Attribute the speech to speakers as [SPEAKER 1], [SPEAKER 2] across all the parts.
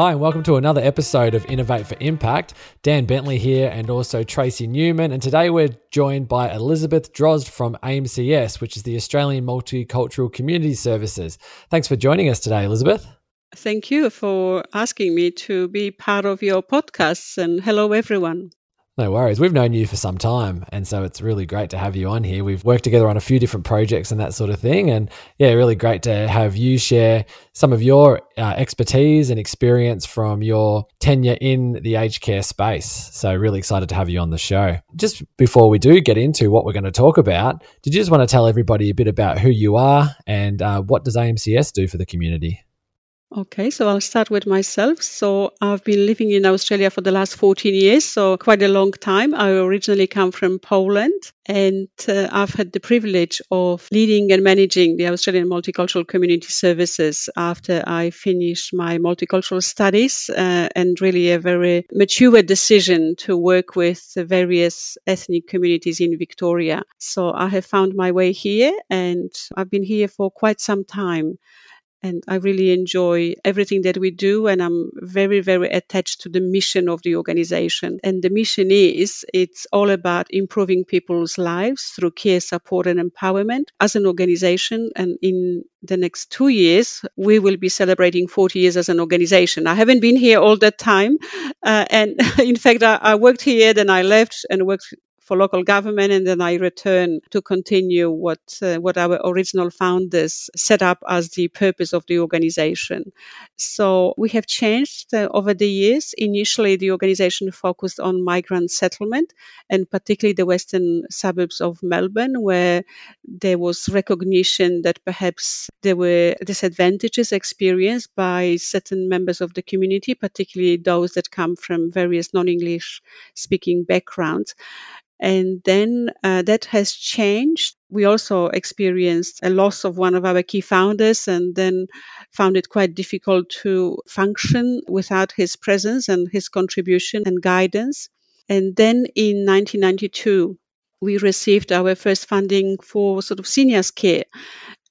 [SPEAKER 1] Hi, and welcome to another episode of Innovate for Impact. Dan Bentley here, and also Tracey Newman. And today we're joined by Elizabeth Drozd from AMCS, which is the Australian Multicultural Community Services. Thanks for joining us today, Elizabeth.
[SPEAKER 2] Thank you for asking me to be part of your podcasts, and hello, everyone.
[SPEAKER 1] No worries. We've known you for some time. And so it's really great to have you on here. We've worked together on a few different projects and that sort of thing. And yeah, really great to have you share some of your uh, expertise and experience from your tenure in the aged care space. So, really excited to have you on the show. Just before we do get into what we're going to talk about, did you just want to tell everybody a bit about who you are and uh, what does AMCS do for the community?
[SPEAKER 2] Okay, so I'll start with myself. So I've been living in Australia for the last 14 years, so quite a long time. I originally come from Poland and uh, I've had the privilege of leading and managing the Australian Multicultural Community Services after I finished my multicultural studies uh, and really a very mature decision to work with various ethnic communities in Victoria. So I have found my way here and I've been here for quite some time and I really enjoy everything that we do. And I'm very, very attached to the mission of the organization. And the mission is it's all about improving people's lives through care, support, and empowerment as an organization. And in the next two years, we will be celebrating 40 years as an organization. I haven't been here all that time. Uh, and in fact, I, I worked here, then I left and worked for local government, and then I return to continue what uh, what our original founders set up as the purpose of the organization. So we have changed uh, over the years. Initially, the organization focused on migrant settlement, and particularly the western suburbs of Melbourne, where there was recognition that perhaps there were disadvantages experienced by certain members of the community, particularly those that come from various non-English speaking backgrounds. And then uh, that has changed. We also experienced a loss of one of our key founders and then found it quite difficult to function without his presence and his contribution and guidance. And then in 1992, we received our first funding for sort of seniors care.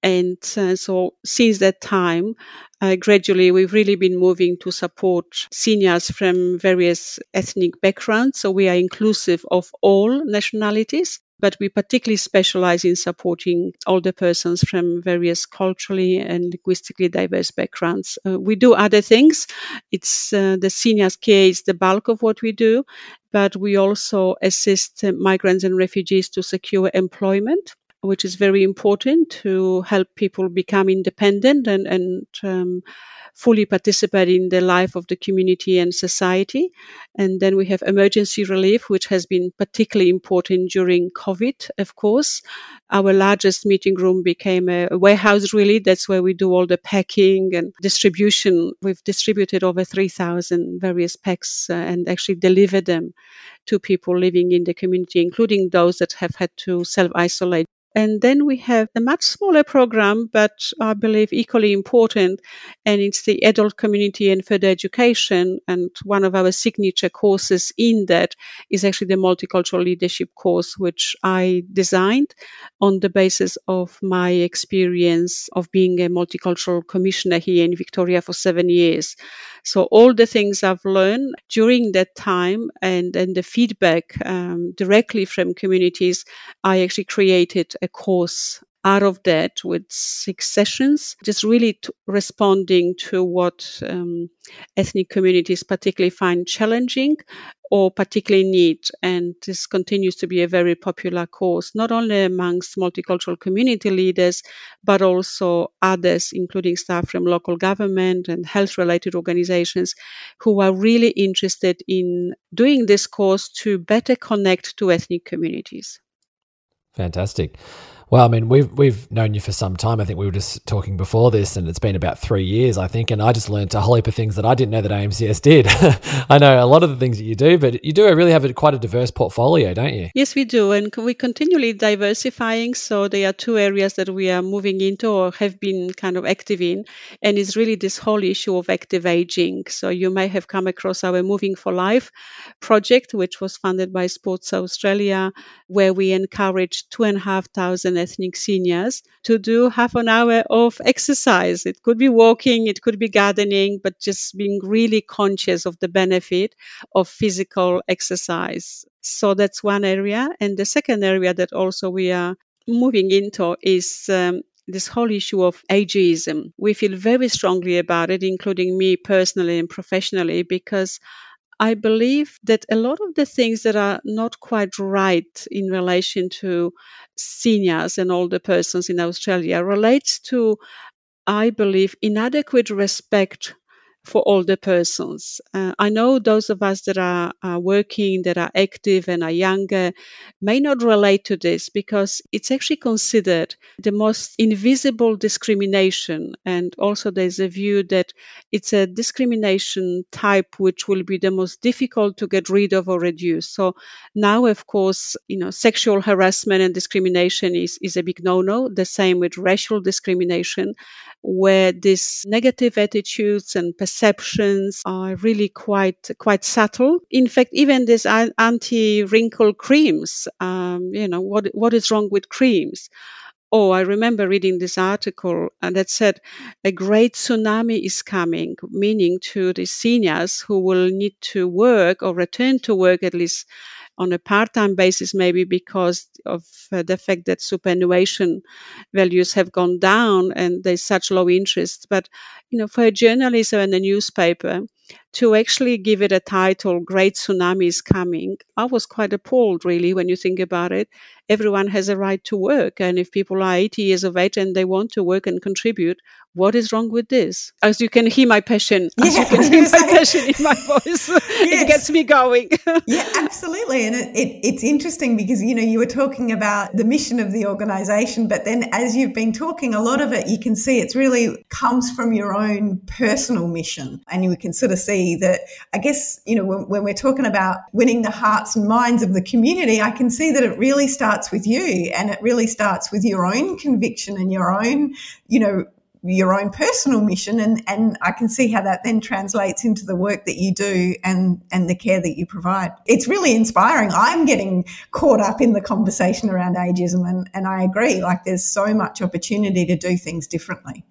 [SPEAKER 2] And uh, so since that time, uh, gradually we've really been moving to support seniors from various ethnic backgrounds. So we are inclusive of all nationalities, but we particularly specialize in supporting older persons from various culturally and linguistically diverse backgrounds. Uh, we do other things. It's uh, the seniors care is the bulk of what we do, but we also assist migrants and refugees to secure employment which is very important to help people become independent and, and um, fully participate in the life of the community and society. And then we have emergency relief, which has been particularly important during COVID, of course. Our largest meeting room became a, warehouse, really. That's where we do all the packing and distribution. We've distributed over 3,000 various packs uh, and actually delivered them to people living in the community, including those that have had to self isolate and then we have a much smaller program, but I believe equally important, and it's the adult community and further education. And one of our signature courses in that is actually the multicultural leadership course, which I designed on the basis of my experience of being a multicultural commissioner here in Victoria for seven years. So all the things I've learned during that time and, and the feedback um, directly from communities, I actually created a course out of that with six sessions, just really responding to what um, ethnic communities particularly find challenging or particularly need. And this continues to be a very popular course, not only amongst multicultural community leaders, but also others, including staff from local government and health related organizations who are really interested in doing this course to better connect to ethnic communities.
[SPEAKER 1] Fantastic. Well, I mean, we've we've known you for some time. I think we were just talking before this, and it's been about three years, I think. And I just learned a whole heap of things that I didn't know that AMCS did. I know a lot of the things that you do, but you do really have a, quite a diverse portfolio, don't you?
[SPEAKER 2] Yes, we do, and we continually diversifying. So there are two areas that we are moving into or have been kind of active in, and it's really this whole issue of active aging. So you may have come across our Moving for Life project, which was funded by Sports Australia, where we encourage two and a half thousand ethnic seniors to do half an hour of exercise. It could be walking, it could be gardening, but just being really conscious of the benefit of physical exercise. So that's one area. And the second area that also we are moving into is um, this whole issue of ageism. We feel very strongly about it, including me personally and professionally, because I believe that a lot of the things that are not quite right in relation to seniors and older persons in Australia relates to, I believe, inadequate respect for older persons. Uh, I know those of us that are, are, working, that are active and are younger may not relate to this because it's actually considered the most invisible discrimination. And also there's a view that it's a discrimination type which will be the most difficult to get rid of or reduce. So now, of course, you know, sexual harassment and discrimination is, is a big no-no. The same with racial discrimination, where these negative attitudes and perceptions are really quite quite subtle. In fact, even these anti-wrinkle creams, um, you know, what what is wrong with creams? Oh, I remember reading this article and that said a great tsunami is coming, meaning to the seniors who will need to work or return to work at least on a part-time basis, maybe because of uh, the fact that superannuation values have gone down and there's such low interest. But you know, for a journalist in a newspaper, to actually give it a title, Great Tsunami is Coming, I was quite appalled, really, when you think about it. Everyone has a right to work. And if people are 80 years of age and they want to work and contribute, what is wrong with this? As you can hear my passion, as yeah, you can hear my passion in my voice, yes. it gets me going.
[SPEAKER 3] yeah, absolutely. And it, it, it's interesting because, you know, you were talking about the mission of the organization, but then as you've been talking, a lot of it, you can see it's really comes from your own personal mission. And you can sort of see that, I guess, you know, when, when we're talking about winning the hearts and minds of the community, I can see that it really starts with you and it really starts with your own conviction and your own, you know, your own personal mission and and I can see how that then translates into the work that you do and and the care that you provide. It's really inspiring. I'm getting caught up in the conversation around ageism and and I agree like there's so much opportunity to do things differently.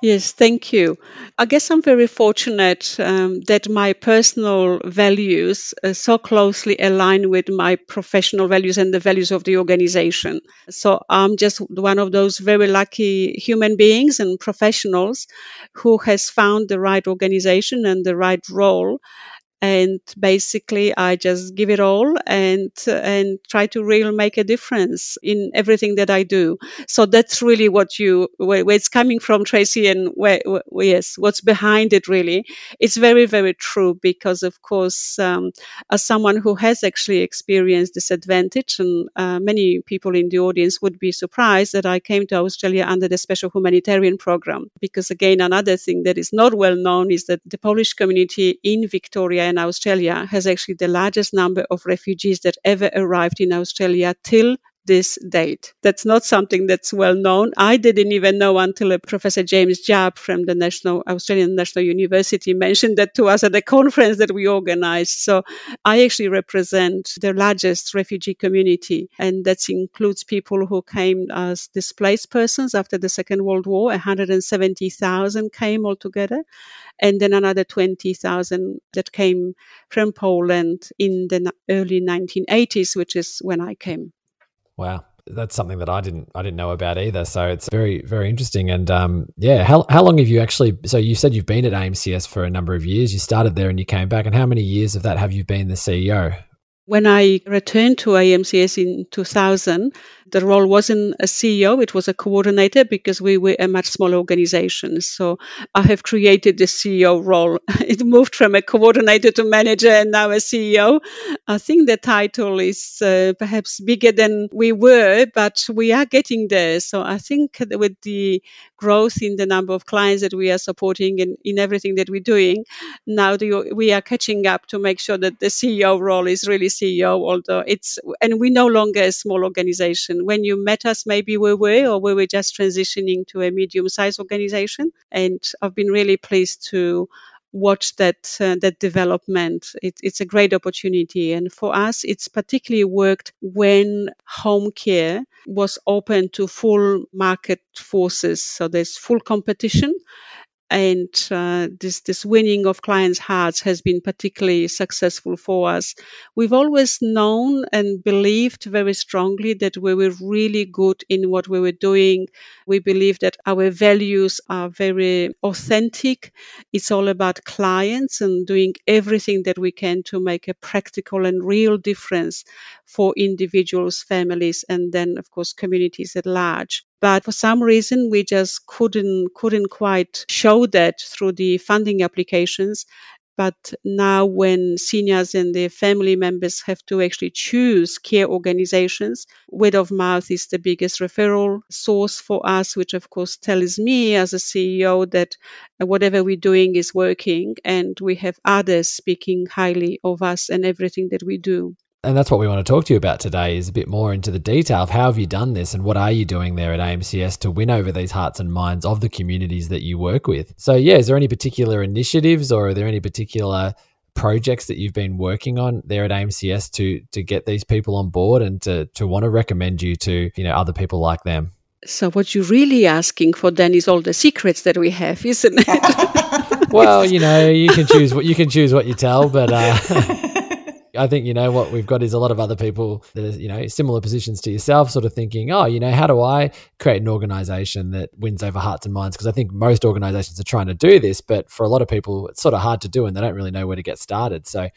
[SPEAKER 2] Yes, thank you. I guess I'm very fortunate um, that my personal values uh, so closely align with my professional values and the values of the organization. So I'm just one of those very lucky human beings and professionals who has found the right organization and the right role and basically I just give it all and and try to really make a difference in everything that I do. So that's really what you where, where it's coming from, Tracey, and where, where, yes, what's behind it really. It's very very true because of course, um, as someone who has actually experienced this advantage, and uh, many people in the audience would be surprised that I came to Australia under the special humanitarian program because again another thing that is not well known is that the Polish community in Victoria and Australia has actually the largest number of refugees that ever arrived in Australia till this date. That's not something that's well known. I didn't even know until uh, Professor James Jupp from the National Australian National University mentioned that to us at a conference that we organized. So I actually represent the largest refugee community, and that includes people who came as displaced persons after the Second World War. 170,000 came altogether and then another 20,000 that came from Poland in the early 1980s, which is when I came.
[SPEAKER 1] Wow. That's something that I didn't I didn't know about either. So it's very very interesting. And um, yeah, how how long have you actually? So you said you've been at AMCS for a number of years. You started there and you came back. And how many years of that have you been the CEO?
[SPEAKER 2] When I returned to AMCS in 2000, the role wasn't a CEO, it was a coordinator because we were a much smaller organization. So I have created the CEO role. it moved from a coordinator to manager and now a CEO. I think the title is uh, perhaps bigger than we were, but we are getting there. So I think with the growth in the number of clients that we are supporting and in everything that we're doing, now we are catching up to make sure that the CEO role is really CEO, although it's, and we're no longer a small organization. When you met us, maybe we were, or we were just transitioning to a medium sized organization. And I've been really pleased to watch that uh, that development. It, it's a great opportunity, and for us, it's particularly worked when home care was open to full market forces. So there's full competition, and uh, this this winning of clients' hearts has been particularly successful for us. We've always known and believed very strongly that we were really good in what we were doing. We believe that our values are very authentic. It's all about clients and doing everything that we can to make a practical and real difference for individuals, families, and then of course communities at large but for some reason we just couldn't couldn't quite show that through the funding applications. But now when seniors and their family members have to actually choose care organizations word of mouth is the biggest referral source for us which of course tells me as a ceo that whatever we're doing is working and we have others speaking highly of us and everything that we do
[SPEAKER 1] and that's what we want to talk to you about today is a bit more into the detail of how have you done this and what are you doing there at AMCS to win over these hearts and minds of the communities that you work with. So yeah, is there any particular initiatives or are there any particular projects that you've been working on there at AMCS to to get these people on board and to to want to recommend you to, you know, other people like them?
[SPEAKER 2] So what you're really asking for then is all the secrets that we have, isn't it?
[SPEAKER 1] well, you know, you can choose what you can choose what you tell, but uh I think, you know, what we've got is a lot of other people that are, you know, similar positions to yourself, sort of thinking, oh, you know, how do I create an organization that wins over hearts and minds? Because I think most organizations are trying to do this, but for a lot of people, it's sort of hard to do and they don't really know where to get started. So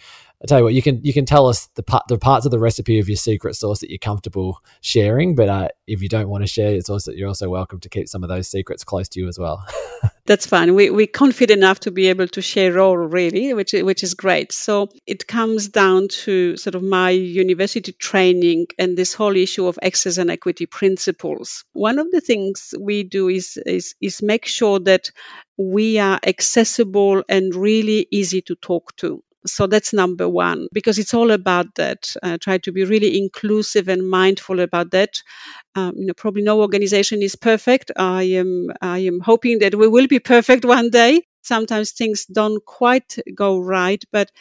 [SPEAKER 1] I tell you what, you can you can tell us the part, the parts of the recipe of your secret sauce that you're comfortable sharing, but uh, if you don't want to share, it's also you're also welcome to keep some of those secrets close to you as well.
[SPEAKER 2] That's fine. We we're confident enough to be able to share all really, which which is great. So it comes down to sort of my university training and this whole issue of access and equity principles. One of the things we do is is is make sure that we are accessible and really easy to talk to. So that's number one, because it's all about that. Uh, try to be really inclusive and mindful about that. Um, you know, probably no organization is perfect. I am, I am hoping that we will be perfect one day. Sometimes things don't quite go right, but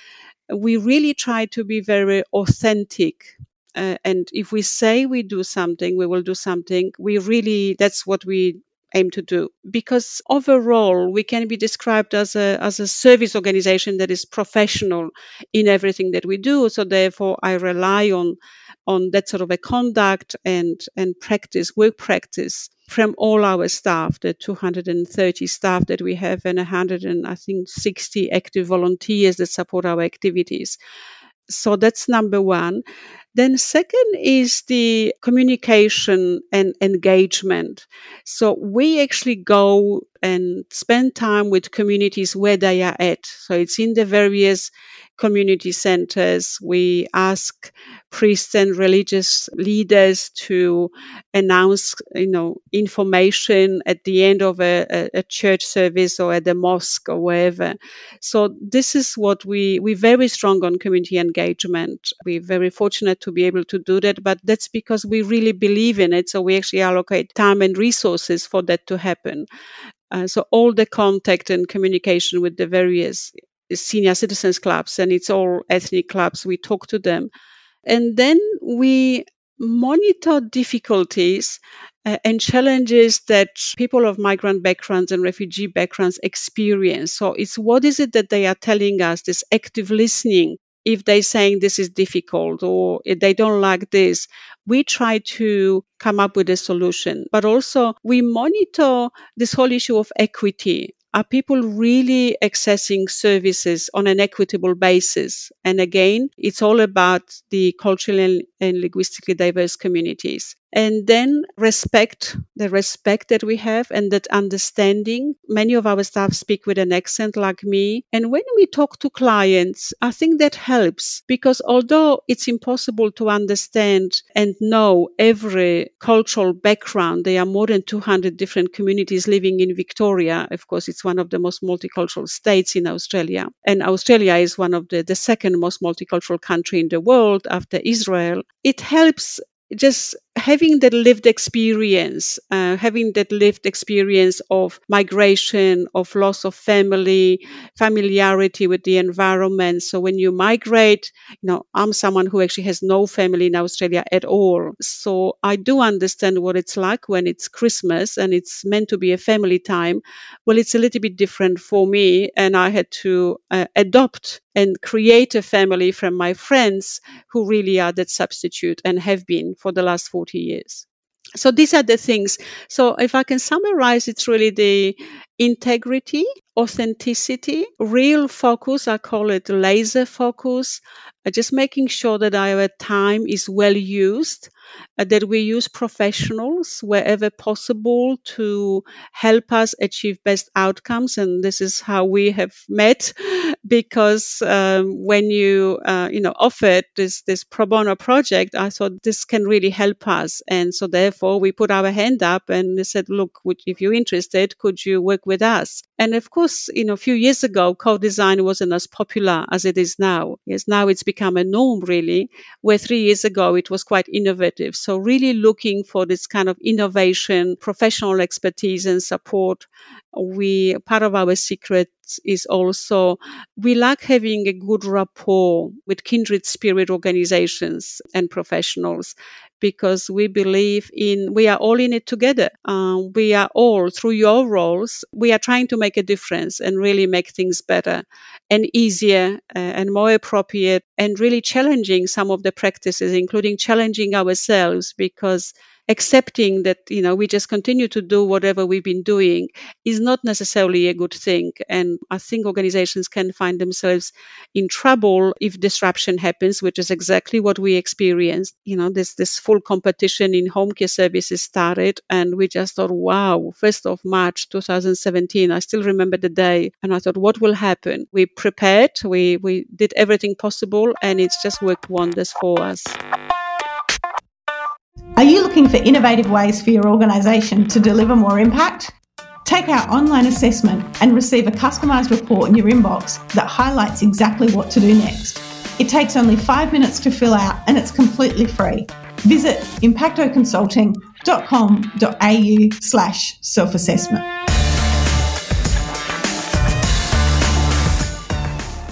[SPEAKER 2] we really try to be very authentic. Uh, and if we say we do something, we will do something. We really, that's what we aim to do. Because overall we can be described as a as a service organization that is professional in everything that we do. So therefore i rely on on that sort of a conduct and and practice work practice from all our staff the 230 staff that we have and 100 and i think 60 active volunteers that support our activities. So that's number one then second is the communication and engagement. So we actually go and spend time with communities where they are at. So it's in the various community centers. We ask priests and religious leaders to announce, you know, information at the end of a, a, a, church service or at the mosque or wherever. So this is what we we're very strong on community engagement. We're very fortunate to be able to do that, but that's because we really believe in it. So we actually allocate time and resources for that to happen. Uh, so all the contact and communication with the various senior citizens clubs and it's all ethnic clubs. We talk to them. And then we monitor difficulties uh, and challenges that people of migrant backgrounds and refugee backgrounds experience. So it's what is it that they are telling us, this active listening. If they're saying this is difficult or they don't like this, we try to come up with a solution. But also we monitor this whole issue of equity are people really accessing services on an equitable basis? And again, it's all about the culturally and linguistically diverse communities. And then respect the respect that we have and that understanding. Many of our staff speak with an accent like me. And when we talk to clients i think that helps because although it's impossible to understand and know every cultural background there are more than 200 different communities living in victoria. Of course it's one of the most multicultural states in australia. And australia is one of the, the second most multicultural country in the world after israel. It helps just having that lived experience, uh, having that lived experience of migration, of loss of family, familiarity with the environment. So when you migrate, you know, I'm someone who actually has no family in Australia at all. So I do understand what it's like when it's Christmas and it's meant to be a family time. Well, it's a little bit different for me, and I had to uh, adopt and create a family from my friends who really are that substitute and have been for the last 40 years. So these are the things. So if I can summarize, it's really the integrity, authenticity, real focus. I call it laser focus. Uh, just making sure that our time is well used, uh, that we use professionals wherever possible to help us achieve best outcomes. And this is how we have met, because um, when you uh, you know offered this this pro bono project, I thought this can really help us, and so therefore we put our hand up and said, look, if you're interested, could you work with us? And of course, you know, a few years ago, co-design wasn't as popular as it is now. Yes, now it's become a norm really, where three years ago it was quite innovative. So really looking for this kind of innovation, professional expertise and support. We, part of our secret is also we like having a good rapport with kindred spirit organizations and professionals because we believe in we are all in it together. Um, we are all through your roles. We are trying to make a difference and really make things better and easier uh, and more appropriate and really challenging some of the practices, including challenging ourselves because accepting that you know we just continue to do whatever we've been doing is not necessarily a good thing. And i think organizations can find themselves in trouble if disruption happens which is exactly what we experienced. You know this this full competition in home care services started and we just thought wow 1st of march 2017 i still remember the day. And i thought what will happen? We prepared we we did everything possible and it's just worked wonders for us
[SPEAKER 3] are you looking for innovative ways for your organisation to deliver more impact? Take our online assessment and receive a customised report in your inbox that highlights exactly what to do next. It takes only five minutes to fill out and it's completely free. Visit impactoconsulting.com.au slash self-assessment.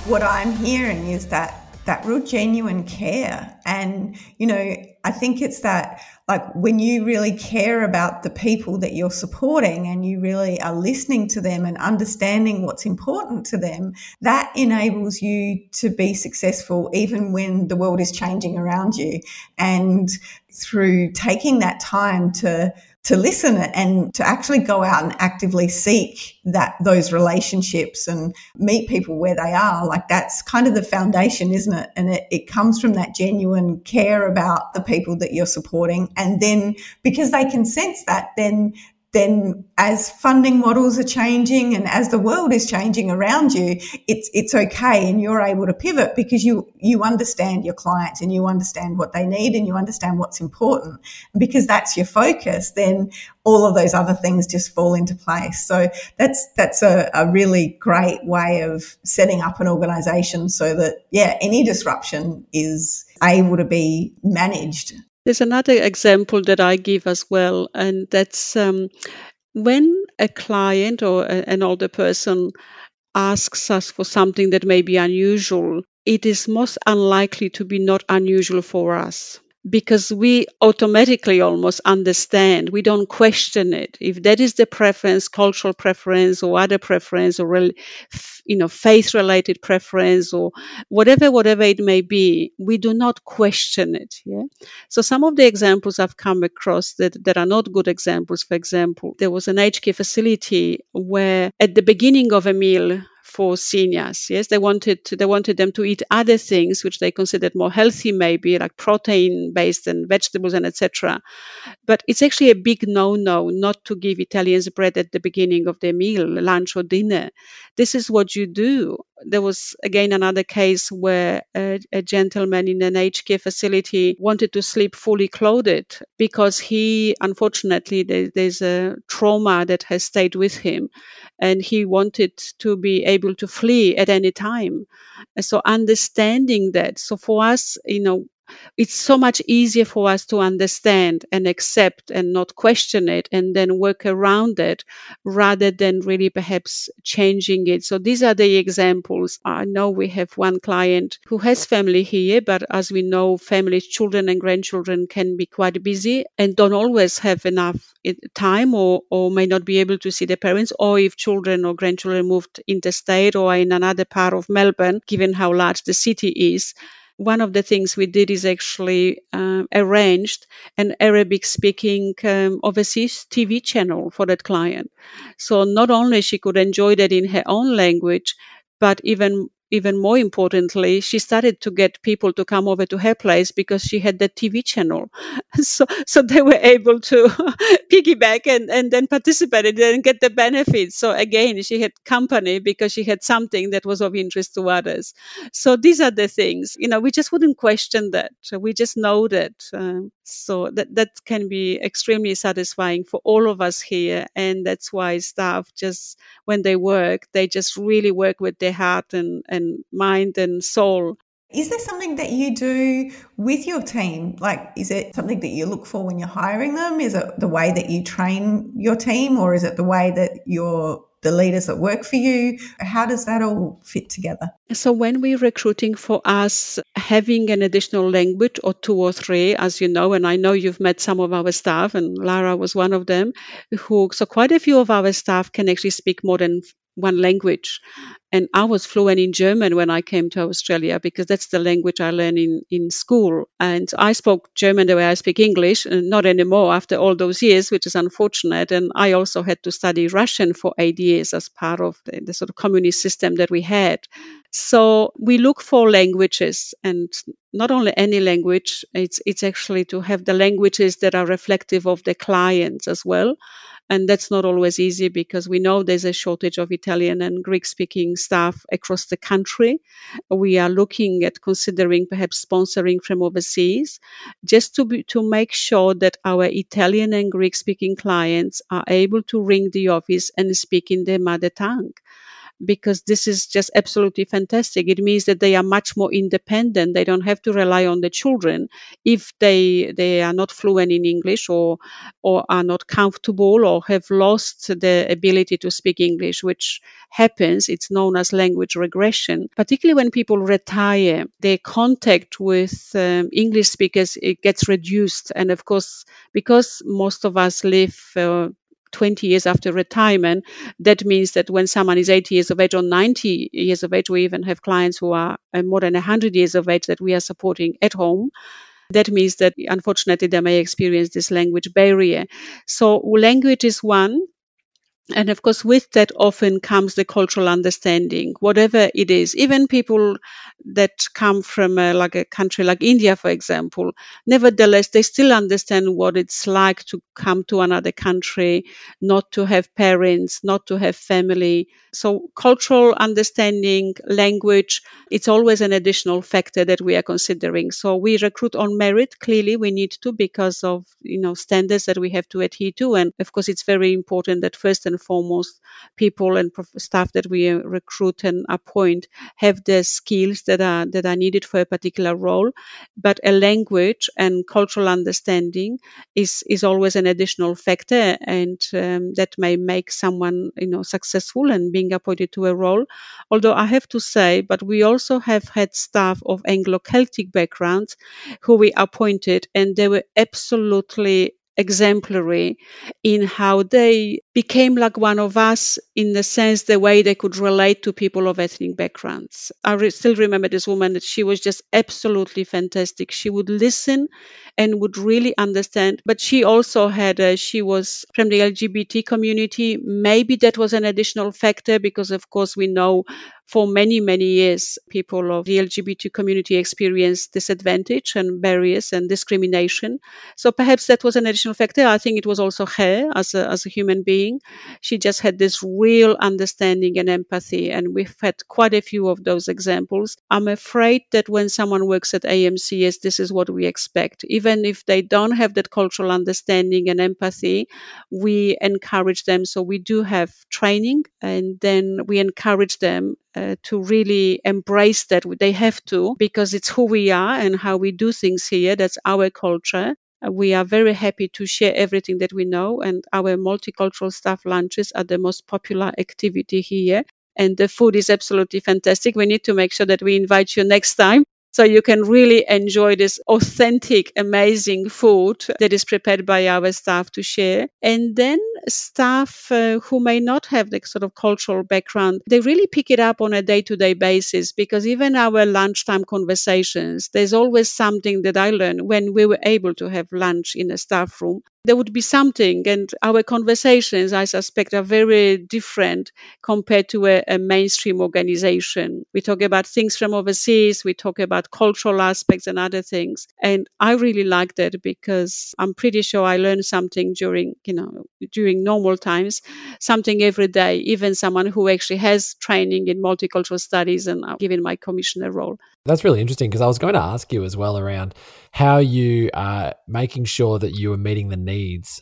[SPEAKER 3] What I'm hearing is that that real genuine care. And, you know, I think it's that like when you really care about the people that you're supporting and you really are listening to them and understanding what's important to them, that enables you to be successful even when the world is changing around you. And through taking that time to to listen and to actually go out and actively seek that those relationships and meet people where they are. Like that's kind of the foundation isn't it? And it, it comes from that genuine care about the people that you're supporting. And then because they can sense that then then as funding models are changing and as the world is changing around you, it's, it's okay. And you're able to pivot because you, you understand your clients and you understand what they need and you understand what's important. And because that's your focus, then all of those other things just fall into place. So that's, that's a, a really great way of setting up an organization so that, yeah, any disruption is able to be managed
[SPEAKER 2] there's another example that I give as well, and that's um, when a client or a, an older person asks us for something that may be unusual, it is most unlikely to be not unusual for us because we automatically almost understand. We don't question it. If that is the preference, cultural preference or other preference or, you know, faith related preference or whatever, whatever it may be, we do not question it. Yeah. So some of the examples I've come across that, that are not good examples, for example, there was an aged care facility where at the beginning of a meal, for seniors. Yes, they wanted they wanted them to eat other things which they considered more healthy, maybe like protein based and vegetables and etc. But it's actually a big no-no not to give Italians bread at the beginning of their meal, lunch or dinner. This is what you do. There was again another case where a, a gentleman in an aged care facility wanted to sleep fully clothed because he, unfortunately, there, there's a trauma that has stayed with him and he wanted to be able to flee at any time. So understanding that. So for us, you know, it's so much easier for us to understand and accept and not question it and then work around it rather than really perhaps changing it. So these are the examples. I know we have one client who has family here, but as we know, families, children and grandchildren can be quite busy and don't always have enough eh, time or, or may not be able to see their parents or if children or grandchildren moved interstate or in another part of Melbourne, given how large the city is, one of the things we did is actually uh, arranged an Arabic speaking um, overseas TV channel for that client. So not only she could enjoy that in her own language, but even even more importantly, she started to get people to come over to her place because she had that TV channel. So, so they were able to piggyback and, and then participate and get the benefits. So again, she had company because she had something that was of interest to others. So these are the things, you know, we just wouldn't question that. We just know that. Uh, so that, that can be extremely satisfying for all of us here. And that's why staff just, when they work, they just really work with their heart and, and and mind and soul.
[SPEAKER 3] Is there something that you do with your team? Like, is it something that you look for when you're hiring them? Is it the way that you train your team, or is it the way that you're the leaders that work for you? How does that all fit together?
[SPEAKER 2] So, when we're recruiting for us, having an additional language or two or three, as you know, and I know you've met some of our staff, and Lara was one of them, who, so quite a few of our staff can actually speak more than one language. And I was fluent in German when I came to Australia because that's the language I learned in, in school. And I spoke German the way I speak English, and not anymore after all those years, which is unfortunate. And I also had to study Russian for eight years as part of the, the sort of communist system that we had. So we look for languages and not only any language, it's, it's actually to have the languages that are reflective of the clients as well and that's not always easy because we know there's a shortage of Italian and Greek speaking staff across the country. We are looking at considering perhaps sponsoring from overseas just to be, to make sure that our Italian and Greek speaking clients are able to ring the office and speak in their mother tongue because this is just absolutely fantastic. It means that they are much more independent. They don't have to rely on the children if they they are not fluent in English or or are not comfortable or have lost the ability to speak English, which happens. It's known as language regression. Particularly when people retire, their contact with um, English speakers it gets reduced, and of course, because most of us live uh, 20 years after retirement, that means that when someone is 80 years of age or 90 years of age, we even have clients who are uh, more than 100 years of age that we are supporting at home. That means that unfortunately they may experience this language barrier. So language is one. And of course, with that often comes the cultural understanding, whatever it is. Even people that come from a, like a country like India, for example, nevertheless, they still understand what it's like to come to another country, not to have parents, not to have family. So cultural understanding, language, it's always an additional factor that we are considering. So we recruit on merit. Clearly, we need to because of, you know, standards that we have to adhere to. And of course, it's very important that first and foremost, people and staff that we recruit and appoint have the skills that are that are needed for a particular role. But a language and cultural understanding is is always an additional factor and um, that may make someone you know successful and being appointed to a role. Although i have to say but we also have had staff of anglo-celtic backgrounds who we appointed and they were absolutely exemplary in how they became like one of us in the sense the way they could relate to people of ethnic backgrounds. I re- still remember this woman that she was just absolutely fantastic. She would listen and would really understand. But she also had, a, she was from the LGBT community. Maybe that was an additional factor because, of course, we know for many, many years, people of the LGBT community experienced disadvantage and barriers and discrimination. So perhaps that was an additional factor. I think it was also her as a, as a human being. She just had this real understanding and empathy. And we've had quite a few of those examples. I'm afraid that when someone works at AMCS, this is what we expect. Even if they don't have that cultural understanding and empathy, we encourage them. So we do have training and then we encourage them uh, to really embrace that. They have to because it's who we are and how we do things here. That's our culture. We are very happy to share everything that we know, and our multicultural staff lunches are the most popular activity here. And the food is absolutely fantastic. We need to make sure that we invite you next time so you can really enjoy this authentic, amazing food that is prepared by our staff to share. And then staff uh, who may not have the sort of cultural background, they really pick it up on a day to day basis because even our lunchtime conversations, there's always something that I learned when we were able to have lunch in a staff room there would be something. And our conversations, I suspect, are very different compared to a, a, mainstream organization. We talk about things from overseas, we talk about cultural aspects and other things. And I really like that because I'm pretty sure I learned something during, you know, during normal times, something every day, even someone who actually has training in multicultural studies and given my commissioner role.
[SPEAKER 1] That's really interesting because I was going to ask you as well around how you are making sure that you are meeting the needs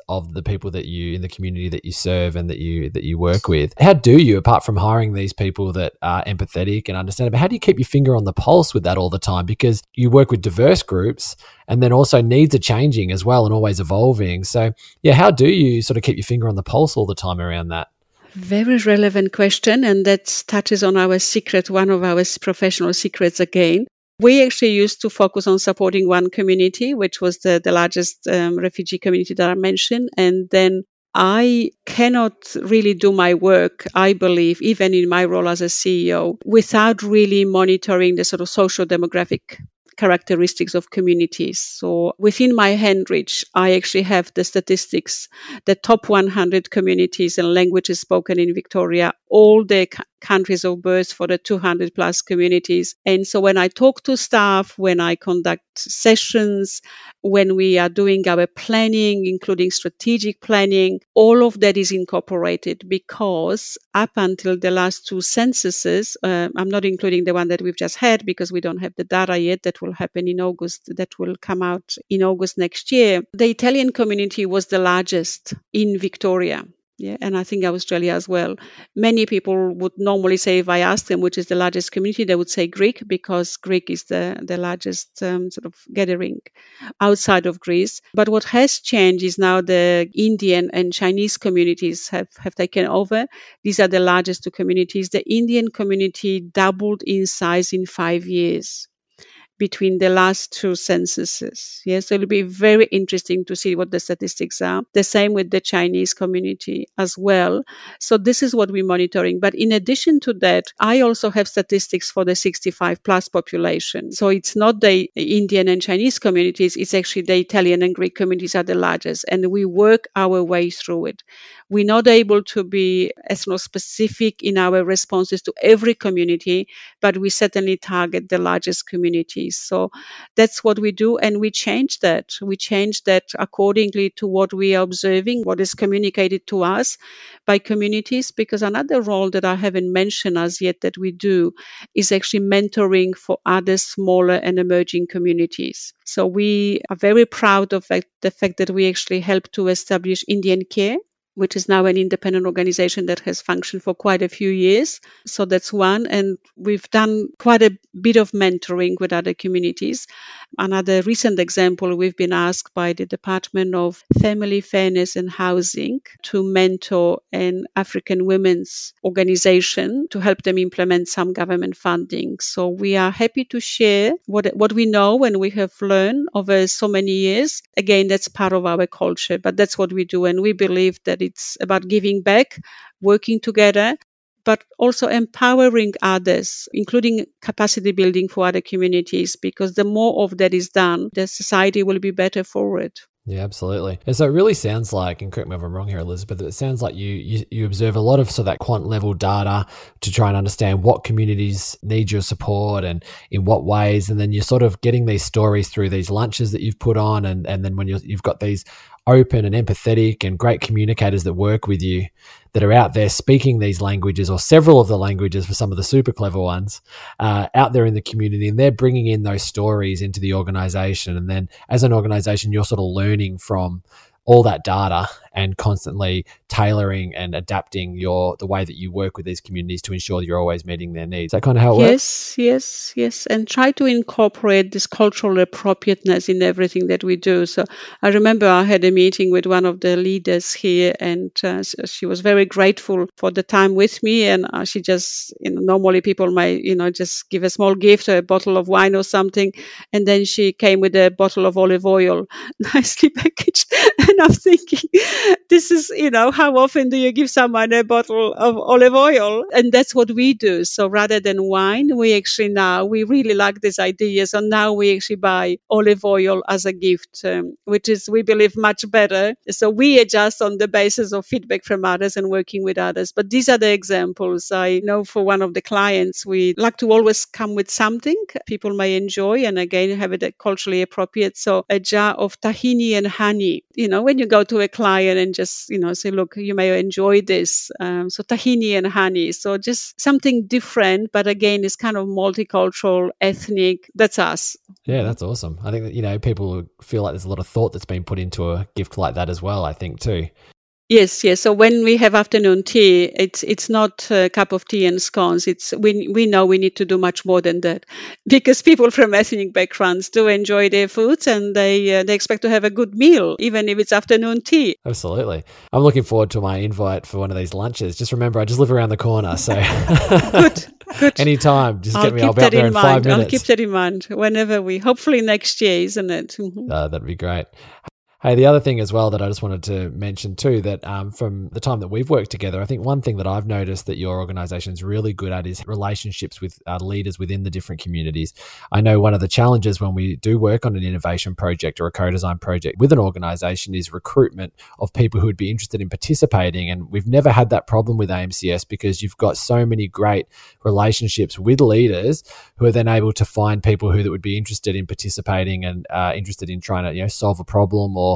[SPEAKER 1] of the people that you in the community that you serve and that you that you work with. How do you, apart from hiring these people that are empathetic and understand, but how do you keep your finger on the pulse with that all the time? Because you work with diverse groups and then also needs are changing as well and always evolving. So yeah, how do you sort of keep your finger on the pulse all the time around that?
[SPEAKER 2] Very relevant question, and that touches on our secret, one of our professional secrets again. We actually used to focus on supporting one community, which was the, the largest um, refugee community that I mentioned. And then I cannot really do my work, I believe, even in my role as a CEO, without really monitoring the sort of social demographic characteristics of communities. So within my hand reach, I actually have the statistics, the top 100 communities and languages spoken in Victoria, all the countries of birth for the 200 plus communities. And so when I talk to staff, when I conduct sessions, when we are doing our planning, including strategic planning, all of that is incorporated because up until the last two censuses, uh, I'm not including the one that we've just had because we don't have the data yet that will happen in August, that will come out in August next year. The Italian community was the largest in Victoria. Yeah, and I think Australia as well. Many people would normally say, if I ask them which is the largest community, they would say Greek because Greek is the, the largest um, sort of gathering outside of Greece. But what has changed is now the Indian and Chinese communities have, have taken over. These are the largest two communities. The Indian community doubled in size in five years between the last two censuses. Yes, so it'll be very interesting to see what the statistics are. The same with the Chinese community as well. So this is what we're monitoring. But in addition to that, I also have statistics for the 65 plus population. So it's not the Indian and Chinese communities, it's actually the Italian and Greek communities are the largest. And we work our way through it. We're not able to be ethno specific in our responses to every community, but we certainly target the largest So that's what we do. And we change that. We change that accordingly to what we are observing, what is communicated to us by communities. Because another role that I haven't mentioned as yet that we do is actually mentoring for other smaller and emerging communities. So we are very proud of the fact that we actually help to establish Indian Care which is now an independent organization that has functioned for quite a few years. So that's one. And we've done quite a bit of mentoring with other communities. Another recent example, we've been asked by the Department of Family Fairness and Housing to mentor an African women's organization to help them implement some government funding. So we are happy to share what, what we know and we have learned over so many years. Again, that's part of our culture, but that's what we do. And we believe that it's about giving back, working together, but also empowering others, including capacity building for other communities, because the more of that is done, the society will be better for it.
[SPEAKER 1] Yeah, absolutely. And so it really sounds like, and correct me if I'm wrong here, Elizabeth, it sounds like you, you, you observe a lot of sort of that quant level data to try and understand what communities need your support and in what ways. And then you're sort of getting these stories through these lunches that you've put on. And, and then when you you've got these open and empathetic and great communicators that work with you that are out there speaking these languages or several of the languages for some of the super clever ones uh, out there in the community and they're bringing in those stories into the organization. And then as an organization you're sort of learning from all that data and constantly tailoring and adapting your the way that you work with these communities to ensure that you're always meeting their needs. Is that kind of how it
[SPEAKER 2] yes,
[SPEAKER 1] works?
[SPEAKER 2] Yes, yes, yes. And try to incorporate this cultural appropriateness in everything that we do. So I remember I had a meeting with one of the leaders here, and uh, she was very grateful for the time with me. And uh, she just, you know, normally people might, you know, just give a small gift, a bottle of wine or something, and then she came with a bottle of olive oil, nicely packaged. and I'm thinking, this is, you know, how often do you give someone a bottle of olive oil? And that's what we do. So rather than wine, we actually now, we really like this idea. So now we actually buy olive oil as a gift, um, which is, we believe, much better. So we adjust on the basis of feedback from others and working with others. But these are the examples. I know for one of the clients, we like to always come with something people may enjoy and again have it culturally appropriate. So a jar of tahini and honey. You know, when you go to a client and just you know say look you may enjoy this um, so tahini and honey. So just something different but again it's kind of multicultural ethnic. That's us.
[SPEAKER 1] Yeah that's awesome. I think that you know people feel like there's a lot of thought that's been put into a gift like that as well i think too
[SPEAKER 2] Yes, yes. So when we have afternoon tea, it's it's not a cup of tea and scones. It's we we know we need to do much more than that, because people from ethnic backgrounds do enjoy their foods and they uh, they expect to have a good meal, even if it's afternoon tea.
[SPEAKER 1] Absolutely. I'm looking forward to my invite for one of these lunches. Just remember, I just live around the corner, so
[SPEAKER 2] good. Good.
[SPEAKER 1] Anytime, just
[SPEAKER 2] I'll
[SPEAKER 1] get me. I'll be out there in,
[SPEAKER 2] mind.
[SPEAKER 1] five minutes.
[SPEAKER 2] I'll keep that in mind whenever we. Hopefully next year, isn't it?
[SPEAKER 1] Uh, that'd be great. Hey, the other thing as well that I just wanted to mention too that um, from the time that we've worked together, I think one thing that I've noticed that your organization is really good at is relationships with uh, leaders within the different communities. I know one of the challenges when we do work on an innovation project or a co-design project with an organization is recruitment of people who would be interested in participating. And we've never had that problem with AMCS because you've got so many great relationships with leaders who are then able to find people who that would be interested in participating and uh, interested in trying to you know solve a problem or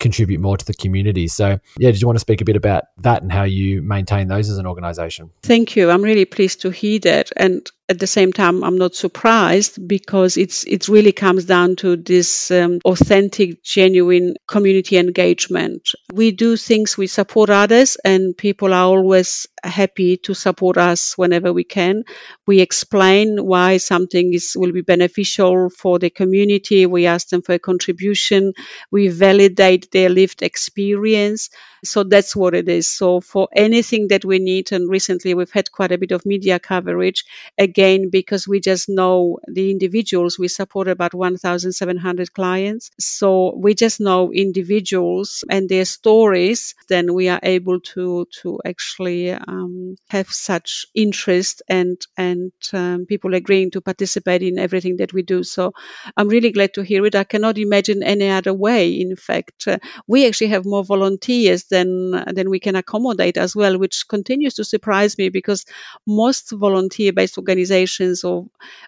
[SPEAKER 1] contribute more to the community. So, yeah, did you want to speak a bit about that and how you maintain those as an organization?
[SPEAKER 2] Thank you. I'm really pleased to hear that. And at the same time, I'm not surprised because it's it really comes down to this um, authentic, genuine community engagement. We do things, we support others, and people are always happy to support us whenever we can. We explain why something is will be beneficial for the community. We ask them for a contribution. We validate their lived experience. So that's what it is. So for anything that we need, and recently we've had quite a bit of media coverage, again, because we just know the individuals, we support about 1,700 clients. So we just know individuals and their stories, then we are able to, to actually um, have such interest and, and um, people agreeing to participate in everything that we do. So I'm really glad to hear it. I cannot imagine any other way. In fact, uh, we actually have more volunteers than than we can accommodate as well, which continues to surprise me because most volunteer-based organizations or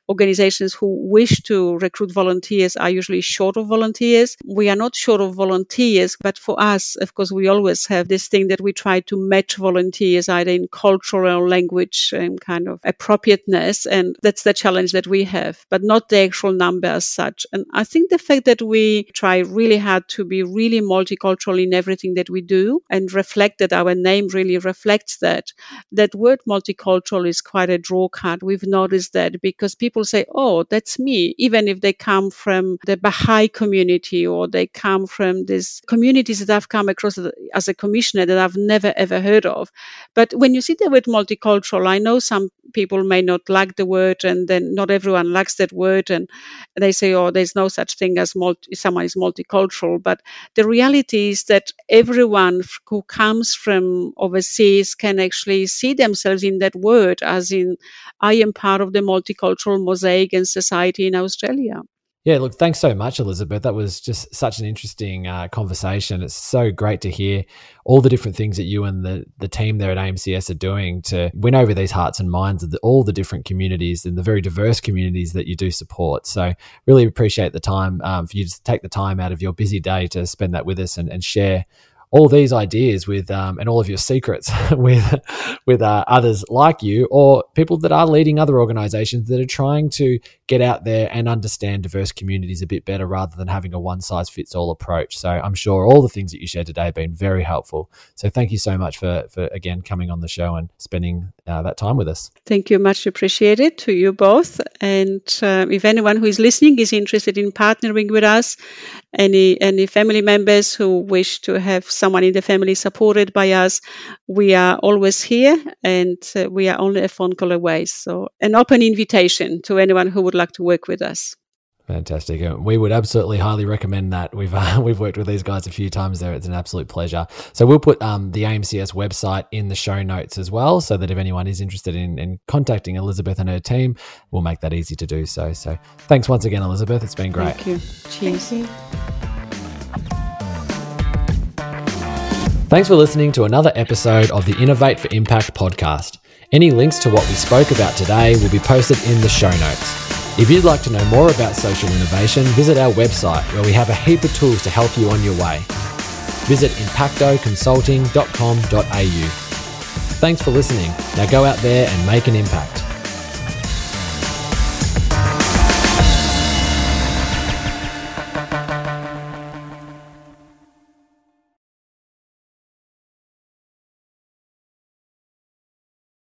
[SPEAKER 2] organizations who wish to recruit volunteers are usually short of volunteers. We are not short of volunteers, but for us, of course, we always have this thing that we try to match volunteers either in cultural language and kind of appropriateness, and that's the challenge that we have, but not the actual number as such. And I think the fact that we try really hard to be really multicultural in everything that we do and reflect that our name really reflects that. That word multicultural is quite a draw card. We've noticed that because people say, oh, that's me, even if they come from the Baha'i community or they come from these communities that I've come across as a commissioner that I've never ever heard of. But when you see the word multicultural, I know some people may not like the word, and then not everyone likes that word, and they say, "Oh, there's no such thing as multi- someone is multicultural." But the reality is that everyone who comes from overseas can actually see themselves in that word, as in, "I am part of the multicultural mosaic and society in Australia."
[SPEAKER 1] Yeah, look, thanks so much, Elizabeth. That was just such an interesting uh, conversation. It's so great to hear all the different things that you and the, the team there at AMCS are doing to win over these hearts and minds of the, all the different communities and the very diverse communities that you do support. So, really appreciate the time um, for you to take the time out of your busy day to spend that with us and, and share all these ideas with um, and all of your secrets with with uh, others like you or people that are leading other organizations that are trying to get out there and understand diverse communities a bit better rather than having a one size fits all approach. So i'm sure all the things that you shared today have been very helpful. So thank you so much for for again coming on the show and spending uh, that time with us.
[SPEAKER 2] Thank you. Much appreciated to you both. And uh, if anyone who is listening is interested in partnering with us any any family members who wish to have someone in the family supported by us, we are always here and uh, we are only a phone call away. So, an open invitation to anyone who would like to work with us.
[SPEAKER 1] Fantastic. We would absolutely highly recommend that. We've uh, we've worked with these guys a few times there. It's an absolute pleasure. So we'll put um, the AMCS website in the show notes as well, so that if anyone is interested in, in contacting Elizabeth and her team, we'll make that easy to do so. So thanks once again, Elizabeth. It's been great.
[SPEAKER 2] Thank you. Cheers. Thank you.
[SPEAKER 1] Thanks for listening to another episode of the Innovate for Impact podcast. Any links to what we spoke about today will be posted in the show notes. If you'd like to know more about social innovation, visit our website where we have a heap of tools to help you on your way. Visit impactoconsulting.com.au. Thanks for listening. Now go out there and make an impact.